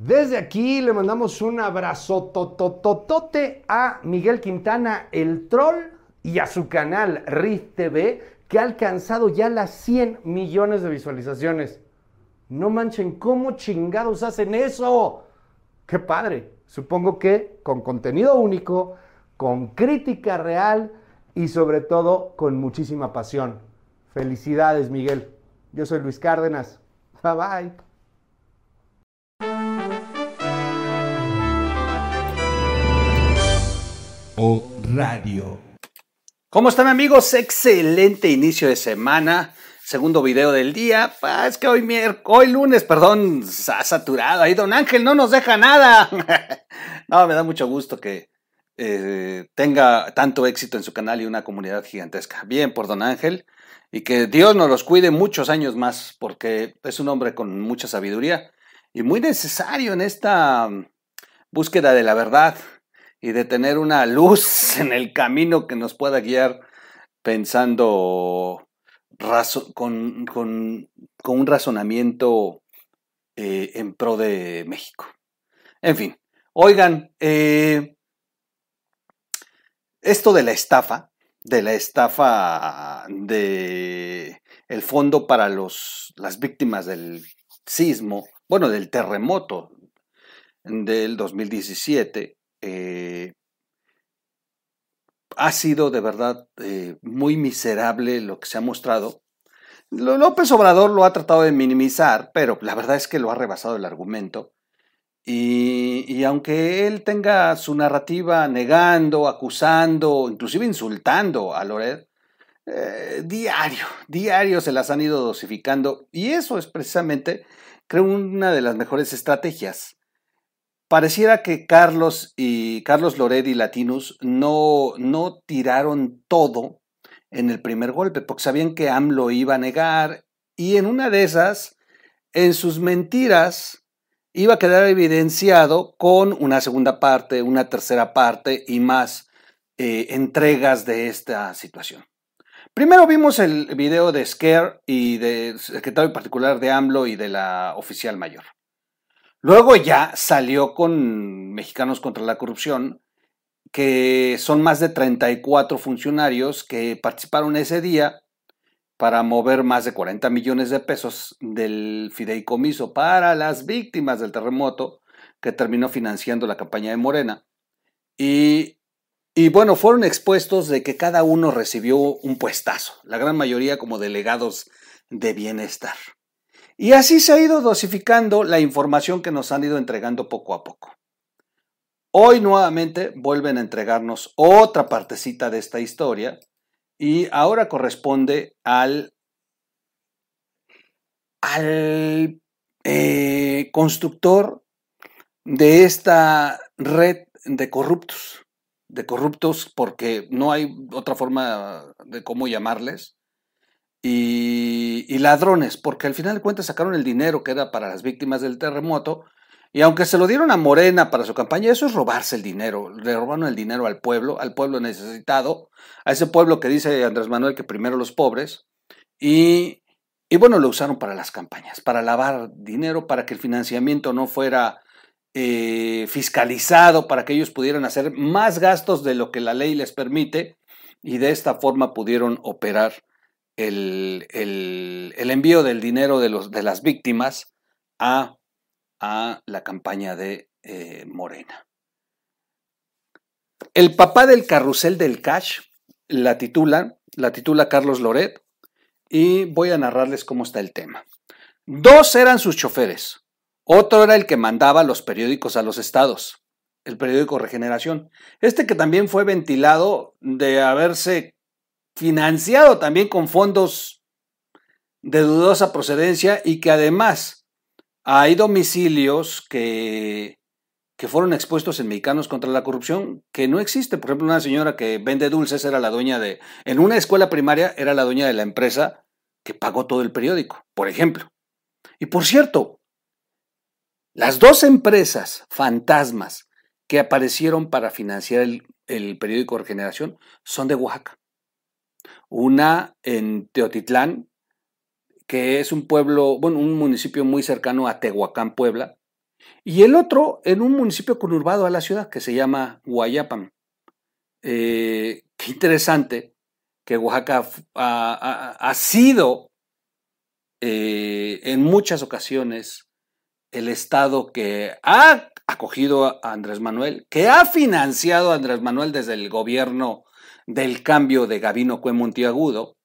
Desde aquí le mandamos un abrazo totototote a Miguel Quintana, el troll, y a su canal RIF TV, que ha alcanzado ya las 100 millones de visualizaciones. No manchen, ¿cómo chingados hacen eso? ¡Qué padre! Supongo que con contenido único, con crítica real y sobre todo con muchísima pasión. Felicidades, Miguel. Yo soy Luis Cárdenas. Bye bye. O Radio. ¿Cómo están amigos? Excelente inicio de semana. Segundo video del día. Ah, es que hoy, hoy lunes, perdón, ha saturado. Ahí don Ángel no nos deja nada. no, me da mucho gusto que eh, tenga tanto éxito en su canal y una comunidad gigantesca. Bien por don Ángel. Y que Dios nos los cuide muchos años más, porque es un hombre con mucha sabiduría y muy necesario en esta búsqueda de la verdad y de tener una luz en el camino que nos pueda guiar pensando con, un razonamiento eh, en pro de México. En fin, oigan, eh, esto de la estafa, de la estafa de el fondo para los, las víctimas del sismo, bueno, del terremoto del 2017, eh, ha sido de verdad eh, muy miserable lo que se ha mostrado. López Obrador lo ha tratado de minimizar, pero la verdad es que lo ha rebasado el argumento. Y, aunque él tenga su narrativa negando, acusando, inclusive insultando a Loret, eh, diario, diario se las han ido dosificando. Y eso es precisamente, creo, una de las mejores estrategias pareciera que Carlos y Carlos Loret y Latinus no, no tiraron todo en el primer golpe, porque sabían que AMLO iba a negar y en una de esas, en sus mentiras, iba a quedar evidenciado con una segunda parte, una tercera parte y más eh, entregas de esta situación. Primero vimos el video de Scare y del secretario particular de AMLO y de la oficial mayor. Luego ya salió con Mexicanos contra la Corrupción, que son más de 34 funcionarios que participaron ese día para mover más de 40 millones de pesos del fideicomiso para las víctimas del terremoto que terminó financiando la campaña de Morena. Y, y bueno, fueron expuestos de que cada uno recibió un puestazo, la gran mayoría como delegados de bienestar. Y así se ha ido dosificando la información que nos han ido entregando poco a poco. Hoy nuevamente vuelven a entregarnos otra partecita de esta historia y ahora corresponde al, al eh, constructor de esta red de corruptos, de corruptos porque no hay otra forma de cómo llamarles, y, ladrones, porque al final de cuentas sacaron el dinero que era para las víctimas del terremoto, y aunque se lo dieron a Morena para su campaña, eso es robarse el dinero, le robaron el dinero al pueblo, al pueblo necesitado, a ese pueblo que dice Andrés Manuel que primero los pobres, y, y bueno, lo usaron para las campañas, para lavar dinero, para que el financiamiento no fuera eh, fiscalizado, para que ellos pudieran hacer más gastos de lo que la ley les permite, y de esta forma pudieron operar el, envío del dinero de, los, de las víctimas a, a, la campaña de eh, Morena. El papá del carrusel del cash la titula, la titula Carlos Loret y voy a narrarles cómo está el tema. Dos eran sus choferes, otro era el que mandaba los periódicos a los estados, el periódico Regeneración. Este que también fue ventilado de haberse financiado también con fondos de dudosa procedencia y que además hay domicilios que, que fueron expuestos en Mexicanos contra la corrupción que no existe. Por ejemplo, una señora que vende dulces era la dueña de, en una escuela primaria era la dueña de la empresa que pagó todo el periódico, por ejemplo. Y por cierto, las dos empresas fantasmas que aparecieron para financiar el, el periódico Regeneración son de Oaxaca una en Teotitlán, que es un pueblo, bueno, un municipio muy cercano a Tehuacán, Puebla, y el otro en un municipio conurbado a la ciudad que se llama Guayapam. Eh, qué interesante que Oaxaca ha, sido eh, en muchas ocasiones el estado que ha acogido a Andrés Manuel, que ha financiado a Andrés Manuel desde el gobierno del cambio de Gabino Cue Montiagudo,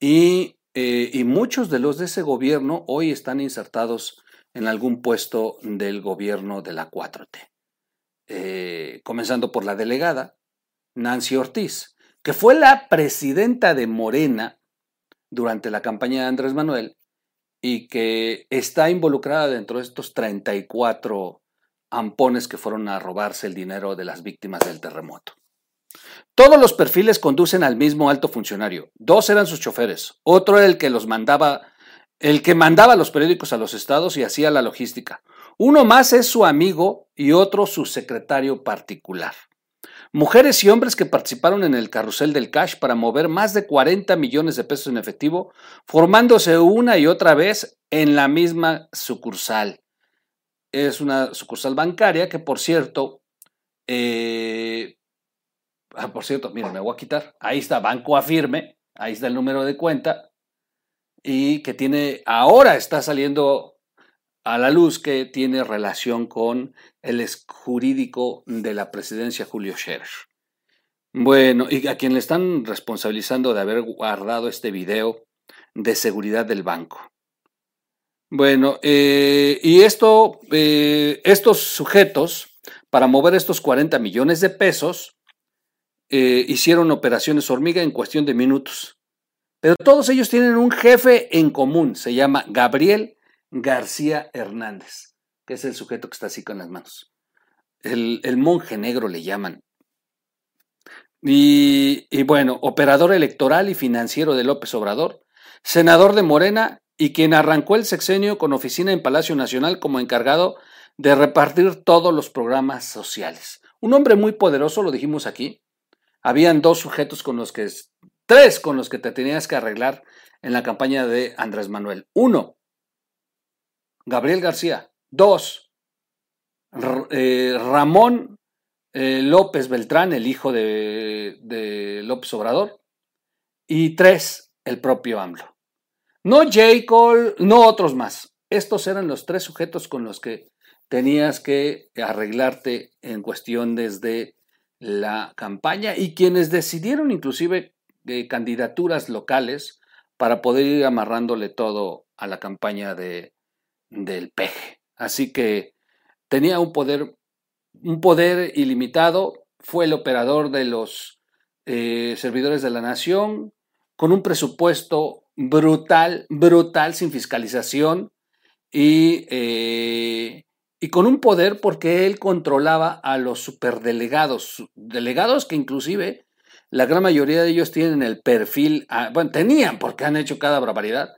y, eh, y muchos de los de ese gobierno hoy están insertados en algún puesto del gobierno de la 4T. Eh, comenzando por la delegada, Nancy Ortiz, que fue la presidenta de Morena durante la campaña de Andrés Manuel y que está involucrada dentro de estos 34 ampones que fueron a robarse el dinero de las víctimas del terremoto. Todos los perfiles conducen al mismo alto funcionario. Dos eran sus choferes, otro era el que los mandaba el que mandaba los periódicos a los estados y hacía la logística. Uno más es su amigo y otro su secretario particular. Mujeres y hombres que participaron en el carrusel del cash para mover más de 40 millones de pesos en efectivo, formándose una y otra vez en la misma sucursal. Es una sucursal bancaria que, por cierto, eh, ah, por cierto, miren, me voy a quitar. Ahí está Banco Afirme, ahí está el número de cuenta y que tiene, ahora está saliendo a la luz que tiene relación con el jurídico de la presidencia Julio Scherer. Bueno, y a quien le están responsabilizando de haber guardado este video de seguridad del banco. Bueno, eh, y esto, eh, estos sujetos, para mover estos 40 millones de pesos, eh, hicieron operaciones hormiga en cuestión de minutos. Pero todos ellos tienen un jefe en común, se llama Gabriel García Hernández, que es el sujeto que está así con las manos. El, monje negro le llaman. Y, y, bueno, operador electoral y financiero de López Obrador, senador de Morena y quien arrancó el sexenio con oficina en Palacio Nacional como encargado de repartir todos los programas sociales. Un hombre muy poderoso, lo dijimos aquí. Habían dos sujetos con los que Tres con los que te tenías que arreglar en la campaña de Andrés Manuel. Uno, Gabriel García. Dos, eh, Ramón eh, López Beltrán, el hijo de, López Obrador. Y tres, el propio AMLO. No J. No otros más. Estos eran los tres sujetos con los que tenías que arreglarte en cuestión desde la campaña y quienes decidieron inclusive de candidaturas locales para poder ir amarrándole todo a la campaña de, del peje. Así que tenía un poder, un poder ilimitado, fue el operador de los eh, servidores de la nación, con un presupuesto brutal, brutal, sin fiscalización y, eh, y con un poder porque él controlaba a los superdelegados, delegados que inclusive la gran mayoría de ellos tienen el perfil, ah, bueno, tenían, porque han hecho cada barbaridad,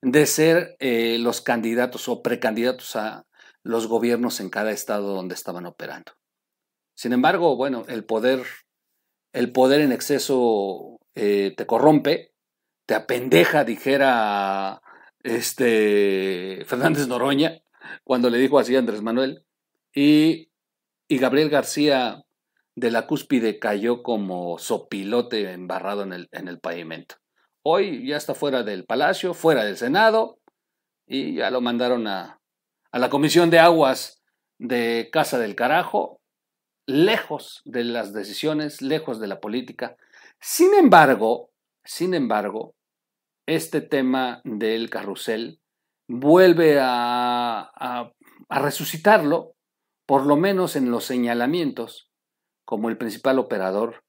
de ser eh, los candidatos o precandidatos a los gobiernos en cada estado donde estaban operando. Sin embargo, bueno, el poder, el poder en exceso eh, te corrompe, te apendeja, dijera este Fernández Noroña, cuando le dijo así Andrés Manuel, y, y Gabriel García de la cúspide cayó como sopilote embarrado en el, en el pavimento. Hoy ya está fuera del palacio, fuera del Senado, y ya lo mandaron a, a la Comisión de Aguas de Casa del Carajo, lejos de las decisiones, lejos de la política. Sin embargo, sin embargo, este tema del carrusel vuelve a, a, resucitarlo, por lo menos en los señalamientos como el principal operador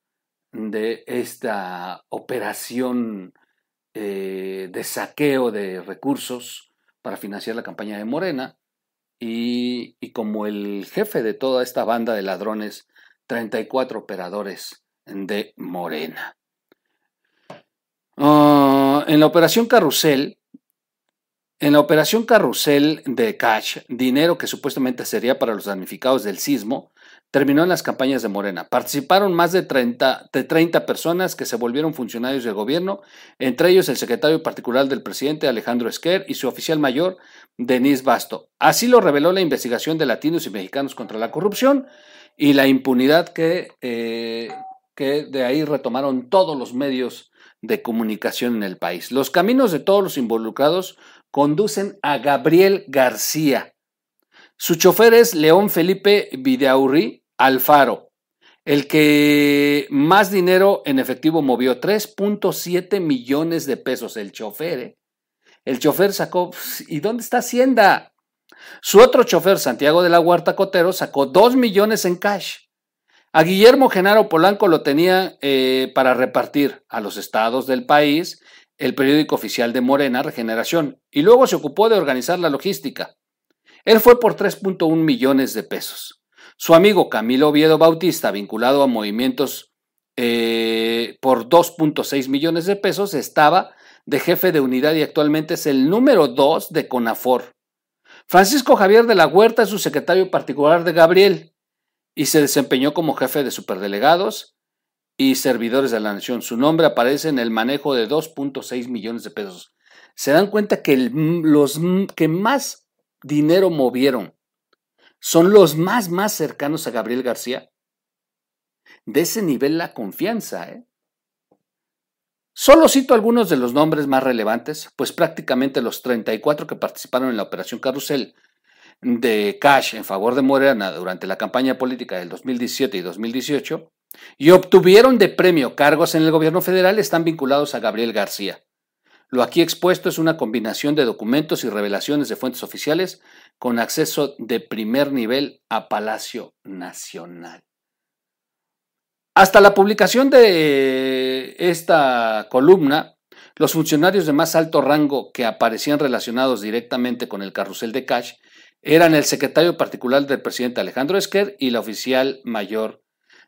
de esta operación eh, de saqueo de recursos para financiar la campaña de Morena y, como el jefe de toda esta banda de ladrones, 34 operadores de Morena. Ah, en la operación Carrusel, en la operación Carrusel de Cash, dinero que supuestamente sería para los damnificados del sismo, terminó en las campañas de Morena. Participaron más de 30, de 30 personas que se volvieron funcionarios del gobierno, entre ellos el secretario particular del presidente Alejandro Esquer y su oficial mayor Denise Basto. Así lo reveló la investigación de latinos y mexicanos contra la corrupción y la impunidad que, eh, que de ahí retomaron todos los medios de comunicación en el país. Los caminos de todos los involucrados conducen a Gabriel García. Su chofer es León Felipe Videaurri Alfaro, el que más dinero en efectivo movió, 3.7 millones de pesos. El chofer, ¿eh? El chofer sacó, ¿y dónde está Hacienda? Su otro chofer, Santiago de la Huerta Cotero, sacó 2 millones en cash. A Guillermo Genaro Polanco lo tenía eh, para repartir a los estados del país el periódico oficial de Morena, Regeneración, y luego se ocupó de organizar la logística. Él fue por 3.1 millones de pesos. Su amigo Camilo Oviedo Bautista, vinculado a movimientos eh, por 2.6 millones de pesos, estaba de jefe de unidad y actualmente es el número 2 de CONAFOR. Francisco Javier de la Huerta es su secretario particular de Gabriel y se desempeñó como jefe de superdelegados y servidores de la nación. Su nombre aparece en el manejo de 2.6 millones de pesos. Se dan cuenta que los que más dinero movieron son los más, más cercanos a Gabriel García. De ese nivel la confianza, ¿eh? Solo cito algunos de los nombres más relevantes, pues prácticamente los 34 que participaron en la Operación Carrusel de cash en favor de Morena durante la campaña política del 2017 y 2018 y obtuvieron de premio cargos en el gobierno federal están vinculados a Gabriel García. Lo aquí expuesto es una combinación de documentos y revelaciones de fuentes oficiales con acceso de primer nivel a Palacio Nacional. Hasta la publicación de esta columna, los funcionarios de más alto rango que aparecían relacionados directamente con el carrusel de cash eran el secretario particular del presidente Alejandro Esquer y la oficial mayor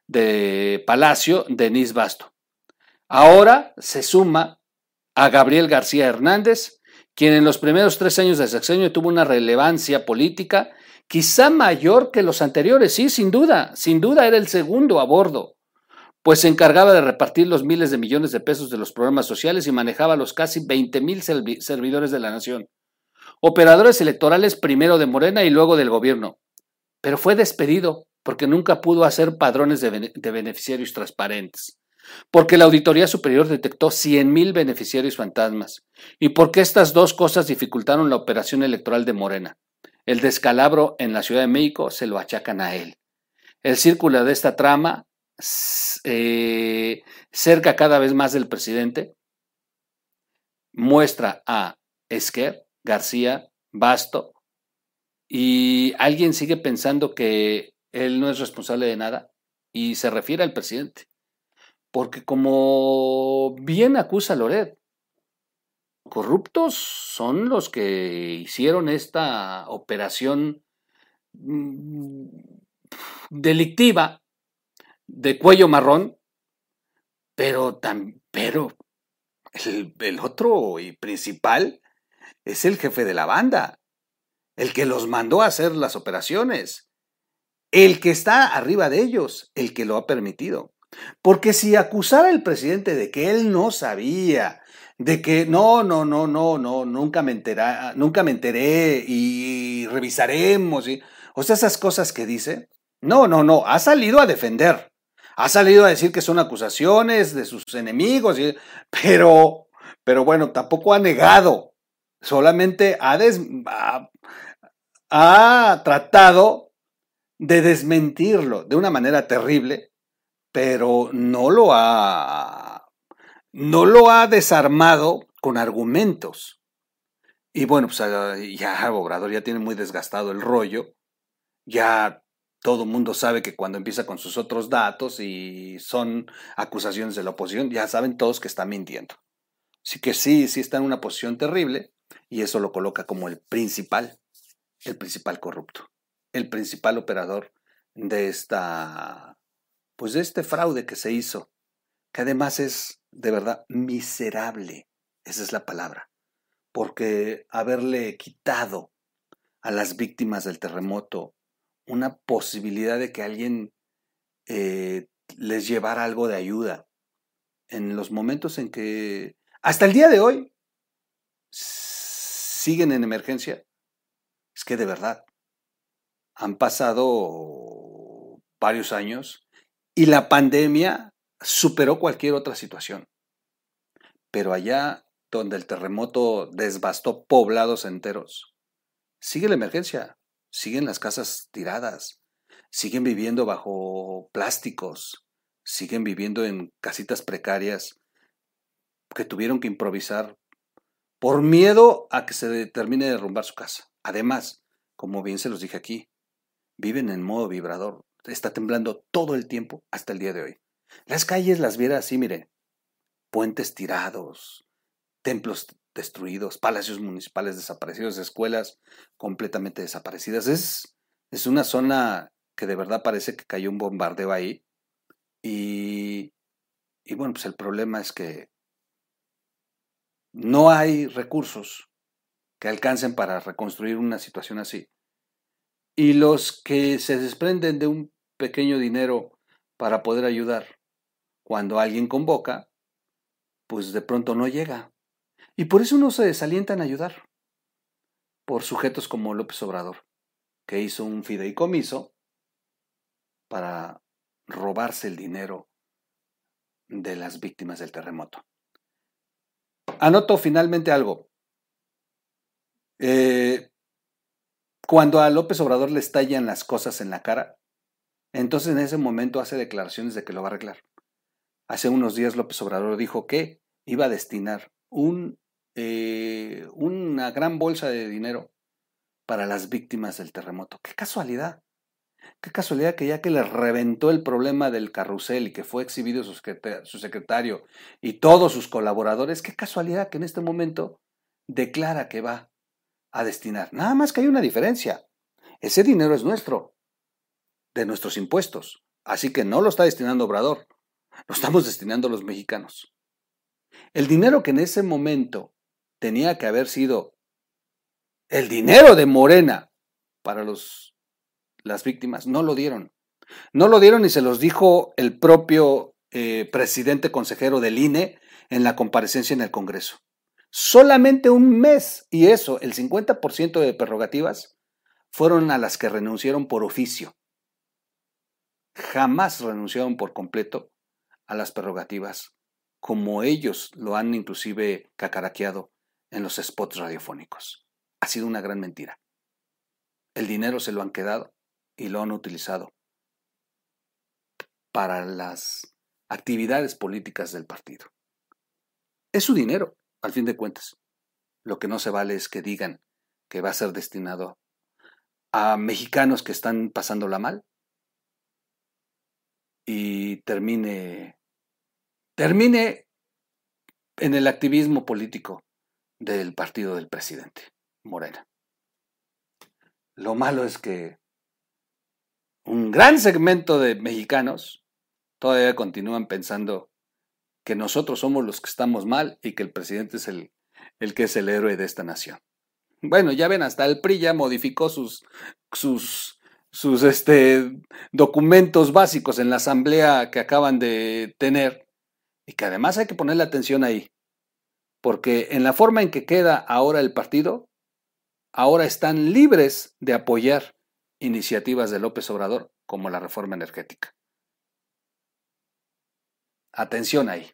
de Palacio, Denise Basto. Ahora se suma a Gabriel García Hernández, quien en los primeros tres años de sexenio tuvo una relevancia política quizá mayor que los anteriores, sí, sin duda, sin duda era el segundo a bordo, pues se encargaba de repartir los miles de millones de pesos de los programas sociales y manejaba los casi 20 mil servidores de la nación. Operadores electorales primero de Morena y luego del gobierno, pero fue despedido porque nunca pudo hacer padrones de, beneficiarios transparentes, porque la Auditoría Superior detectó 100.000 beneficiarios fantasmas y porque estas dos cosas dificultaron la operación electoral de Morena. El descalabro en la Ciudad de México se lo achacan a él. El círculo de esta trama, eh, cerca cada vez más del presidente, muestra a Esquer García, Basto, y alguien sigue pensando que él no es responsable de nada y se refiere al presidente. Porque como bien acusa Loret, corruptos son los que hicieron esta operación mm, delictiva de cuello marrón, pero, el, el otro y principal es el jefe de la banda, el que los mandó a hacer las operaciones, el que está arriba de ellos, el que lo ha permitido. Porque si acusara el presidente de que él no sabía, de que no, no, no, no, no, nunca me enteré, nunca me enteré y revisaremos, y, o sea, esas cosas que dice, no, no, no, ha salido a defender, ha salido a decir que son acusaciones de sus enemigos, pero, pero bueno, tampoco ha negado solamente ha, ha, tratado de desmentirlo de una manera terrible, pero no lo ha, no lo ha desarmado con argumentos. Y bueno, pues ah, ya Obrador ya tiene muy desgastado el rollo, ya todo el mundo sabe que cuando empieza con sus otros datos y son acusaciones de la oposición, ya saben todos que está mintiendo. Así que sí, sí está en una posición terrible, y eso lo coloca como el principal, el principal corrupto, el principal operador de esta, pues de este fraude que se hizo, que además es de verdad miserable, esa es la palabra, porque haberle quitado a las víctimas del terremoto una posibilidad de que alguien eh, les llevara algo de ayuda en los momentos en que, hasta el día de hoy, siguen en emergencia. Es que de verdad, han pasado varios años y la pandemia superó cualquier otra situación. Pero allá donde el terremoto desbastó poblados enteros, sigue la emergencia, siguen las casas tiradas, siguen viviendo bajo plásticos, siguen viviendo en casitas precarias que tuvieron que improvisar por miedo a que se termine de derrumbar su casa. Además, como bien se los dije aquí, viven en modo vibrador. Está temblando todo el tiempo hasta el día de hoy. Las calles las viera así, miren. Puentes tirados, templos destruidos, palacios municipales desaparecidos, escuelas completamente desaparecidas. Es, es una zona que de verdad parece que cayó un bombardeo ahí. Y, y bueno, pues el problema es que no hay recursos que alcancen para reconstruir una situación así. Y los que se desprenden de un pequeño dinero para poder ayudar, cuando alguien convoca, pues de pronto no llega. Y por eso no se desalientan a ayudar. Por sujetos como López Obrador, que hizo un fideicomiso para robarse el dinero de las víctimas del terremoto. Anoto finalmente algo. Eh, cuando a López Obrador le estallan las cosas en la cara, entonces en ese momento hace declaraciones de que lo va a arreglar. Hace unos días López Obrador dijo que iba a destinar un, eh, una gran bolsa de dinero para las víctimas del terremoto. ¡Qué casualidad! Qué casualidad que ya que le reventó el problema del carrusel y que fue exhibido su secretario y todos sus colaboradores, qué casualidad que en este momento declara que va a destinar. Nada más que hay una diferencia. Ese dinero es nuestro, de nuestros impuestos. Así que no lo está destinando Obrador, lo estamos destinando los mexicanos. El dinero que en ese momento tenía que haber sido el dinero de Morena para los las víctimas, no lo dieron. No lo dieron y se los dijo el propio eh, presidente consejero del INE en la comparecencia en el Congreso. Solamente un mes, y eso, el 50% de prerrogativas, fueron a las que renunciaron por oficio. Jamás renunciaron por completo a las prerrogativas, como ellos lo han inclusive cacaraqueado en los spots radiofónicos. Ha sido una gran mentira. El dinero se lo han quedado y lo han utilizado para las actividades políticas del partido. Es su dinero, al fin de cuentas. Lo que no se vale es que digan que va a ser destinado a mexicanos que están pasándola mal y termine termine en el activismo político del partido del presidente Morena. Lo malo es que un gran segmento de mexicanos todavía continúan pensando que nosotros somos los que estamos mal y que el presidente es el, el que es el héroe de esta nación. Bueno, ya ven, hasta el PRI ya modificó sus, sus, sus este, documentos básicos en la asamblea que acaban de tener y que además hay que ponerle atención ahí, porque en la forma en que queda ahora el partido, ahora están libres de apoyar iniciativas de López Obrador como la reforma energética. Atención ahí.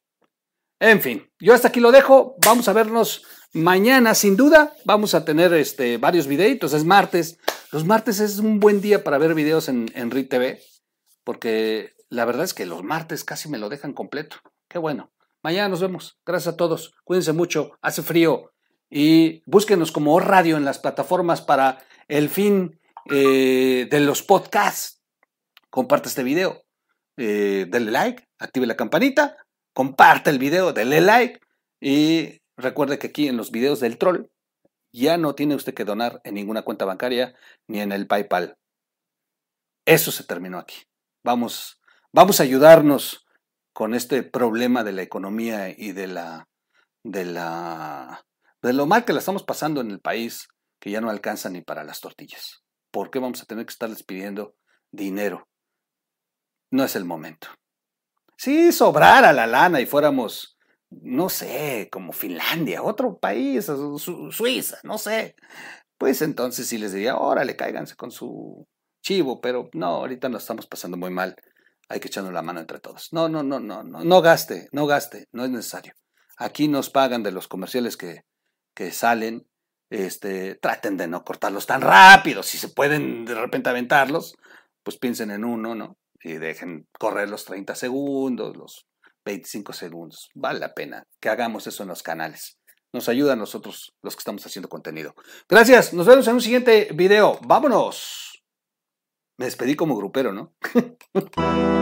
En fin, yo hasta aquí lo dejo. Vamos a vernos mañana, sin duda. Vamos a tener este, varios videitos. Es martes. Los martes es un buen día para ver videos en, en porque la verdad es que los martes casi me lo dejan completo. Qué bueno. Mañana nos vemos. Gracias a todos. Cuídense mucho. Hace frío. Y búsquenos como radio en las plataformas para el fin eh, de los podcasts. Comparte este video, eh, denle like, active la campanita, comparte el video, denle like y recuerde que aquí en los videos del troll ya no tiene usted que donar en ninguna cuenta bancaria ni en el PayPal. Eso se terminó aquí. Vamos, vamos a ayudarnos con este problema de la economía y de la de la de lo mal que la estamos pasando en el país que ya no alcanza ni para las tortillas. ¿por qué vamos a tener que estarles pidiendo dinero? No es el momento. Si sobrara la lana y fuéramos, no sé, como Finlandia, otro país, Suiza, no sé, pues entonces sí les diría, órale, cáiganse con su chivo, pero no, ahorita nos estamos pasando muy mal. Hay que echarnos la mano entre todos. No, no, no, no, no, no gaste, no gaste, no es necesario. Aquí nos pagan de los comerciales que, que salen, este, traten de no cortarlos tan rápido. Si se pueden de repente aventarlos, pues piensen en uno, ¿no? Y dejen correr los 30 segundos, los 25 segundos. Vale la pena que hagamos eso en los canales. Nos ayuda a nosotros los que estamos haciendo contenido. Gracias, nos vemos en un siguiente video. Vámonos. Me despedí como grupero, ¿no?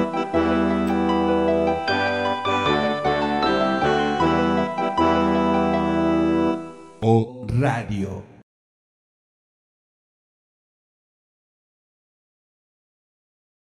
radio.